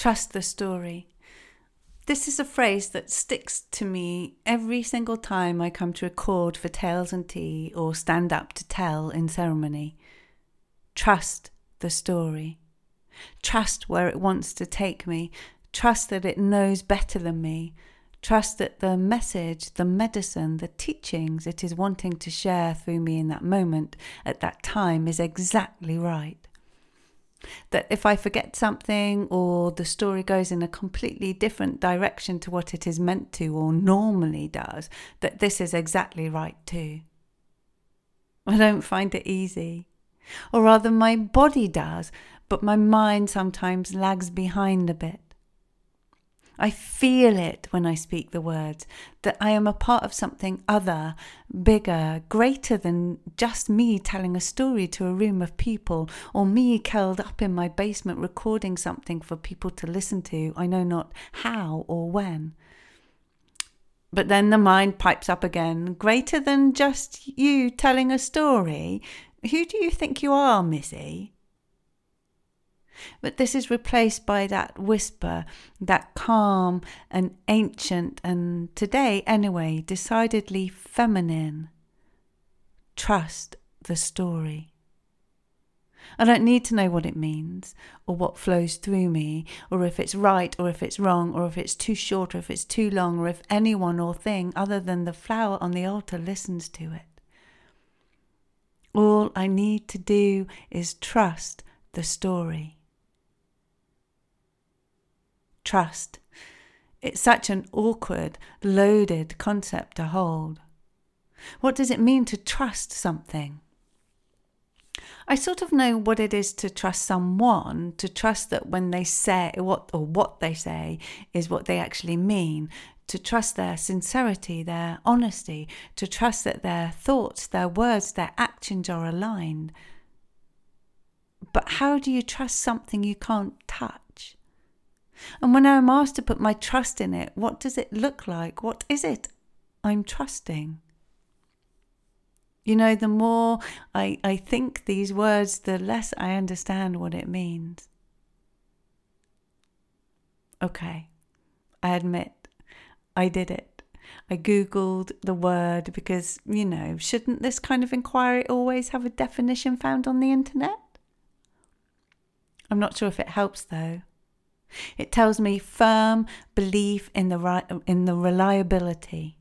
Trust the story. This is a phrase that sticks to me every single time I come to a record for Tales and Tea or stand up to tell in ceremony. Trust the story. Trust where it wants to take me. Trust that it knows better than me. Trust that the message, the medicine, the teachings it is wanting to share through me in that moment, at that time, is exactly right. That if I forget something or the story goes in a completely different direction to what it is meant to or normally does, that this is exactly right too. I don't find it easy. Or rather, my body does, but my mind sometimes lags behind a bit. I feel it when I speak the words that I am a part of something other, bigger, greater than just me telling a story to a room of people or me curled up in my basement recording something for people to listen to, I know not how or when. But then the mind pipes up again, greater than just you telling a story. Who do you think you are, Missy? But this is replaced by that whisper, that calm and ancient, and today, anyway, decidedly feminine. Trust the story. I don't need to know what it means, or what flows through me, or if it's right, or if it's wrong, or if it's too short, or if it's too long, or if anyone or thing other than the flower on the altar listens to it. All I need to do is trust the story trust. It's such an awkward, loaded concept to hold. What does it mean to trust something? I sort of know what it is to trust someone, to trust that when they say what or what they say is what they actually mean, to trust their sincerity, their honesty, to trust that their thoughts, their words, their actions are aligned. But how do you trust something you can't touch? And when I'm asked to put my trust in it, what does it look like? What is it I'm trusting? You know, the more I, I think these words, the less I understand what it means. Okay, I admit I did it. I Googled the word because, you know, shouldn't this kind of inquiry always have a definition found on the internet? I'm not sure if it helps though. It tells me firm belief in the, in the reliability,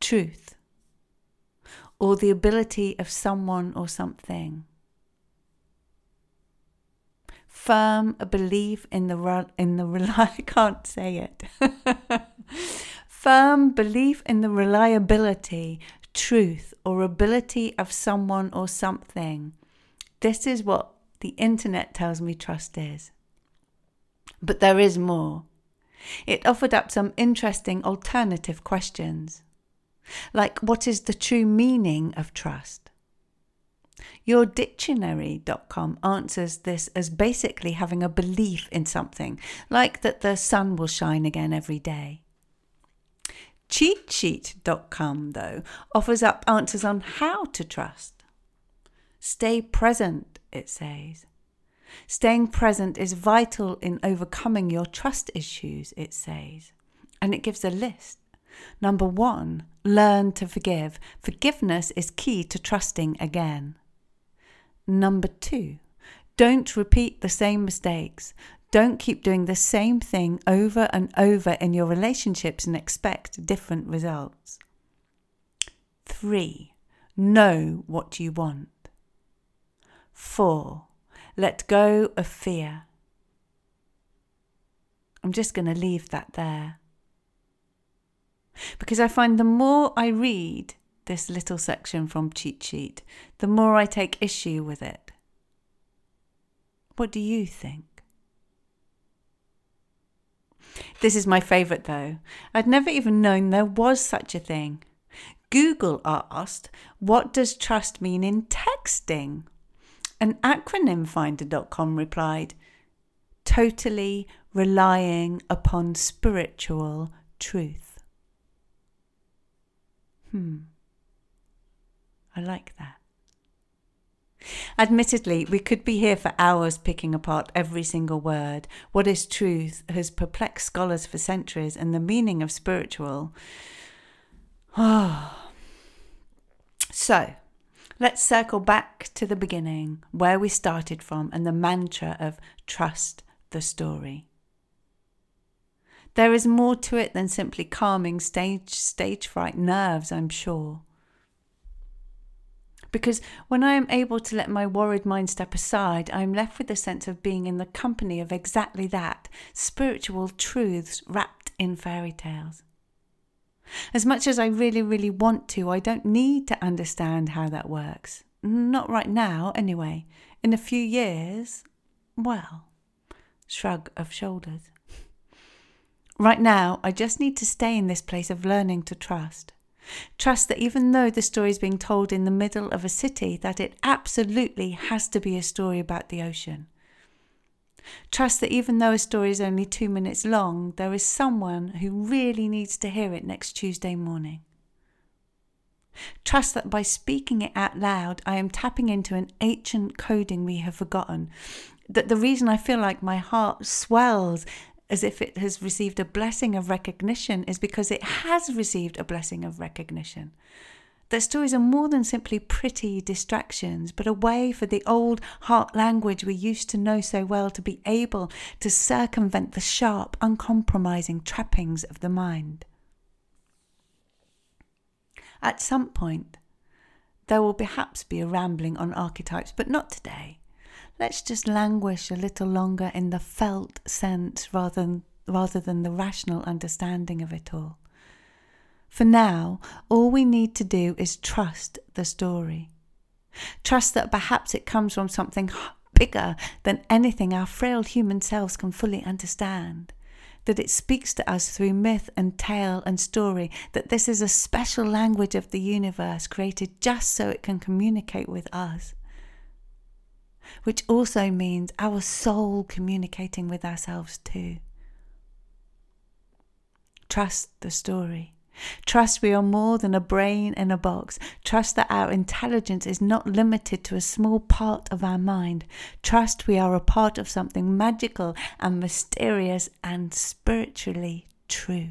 truth, or the ability of someone or something. Firm belief in the in the rely I can't say it. Firm belief in the reliability, truth, or ability of someone or something. This is what the internet tells me trust is. But there is more. It offered up some interesting alternative questions, like what is the true meaning of trust? YourDictionary.com answers this as basically having a belief in something, like that the sun will shine again every day. CheatSheet.com, though, offers up answers on how to trust. Stay present, it says. Staying present is vital in overcoming your trust issues, it says. And it gives a list. Number one, learn to forgive. Forgiveness is key to trusting again. Number two, don't repeat the same mistakes. Don't keep doing the same thing over and over in your relationships and expect different results. Three, know what you want. Four, let go of fear. I'm just going to leave that there. Because I find the more I read this little section from Cheat Sheet, the more I take issue with it. What do you think? This is my favourite though. I'd never even known there was such a thing. Google asked, What does trust mean in texting? And acronymfinder.com replied, totally relying upon spiritual truth. Hmm. I like that. Admittedly, we could be here for hours picking apart every single word. What is truth has perplexed scholars for centuries, and the meaning of spiritual. so, let's circle back to the beginning, where we started from, and the mantra of trust the story. There is more to it than simply calming stage stage fright nerves, I'm sure. Because when I am able to let my worried mind step aside, I am left with the sense of being in the company of exactly that spiritual truths wrapped in fairy tales. As much as I really, really want to, I don't need to understand how that works. Not right now, anyway. In a few years, well, shrug of shoulders. Right now, I just need to stay in this place of learning to trust. Trust that even though the story is being told in the middle of a city, that it absolutely has to be a story about the ocean. Trust that even though a story is only two minutes long, there is someone who really needs to hear it next Tuesday morning. Trust that by speaking it out loud, I am tapping into an ancient coding we have forgotten. That the reason I feel like my heart swells as if it has received a blessing of recognition is because it has received a blessing of recognition. That stories are more than simply pretty distractions, but a way for the old heart language we used to know so well to be able to circumvent the sharp, uncompromising trappings of the mind. At some point, there will perhaps be a rambling on archetypes, but not today let's just languish a little longer in the felt sense rather than, rather than the rational understanding of it all. For now, all we need to do is trust the story. Trust that perhaps it comes from something bigger than anything our frail human selves can fully understand. That it speaks to us through myth and tale and story, that this is a special language of the universe created just so it can communicate with us which also means our soul communicating with ourselves too. Trust the story. Trust we are more than a brain in a box. Trust that our intelligence is not limited to a small part of our mind. Trust we are a part of something magical and mysterious and spiritually true.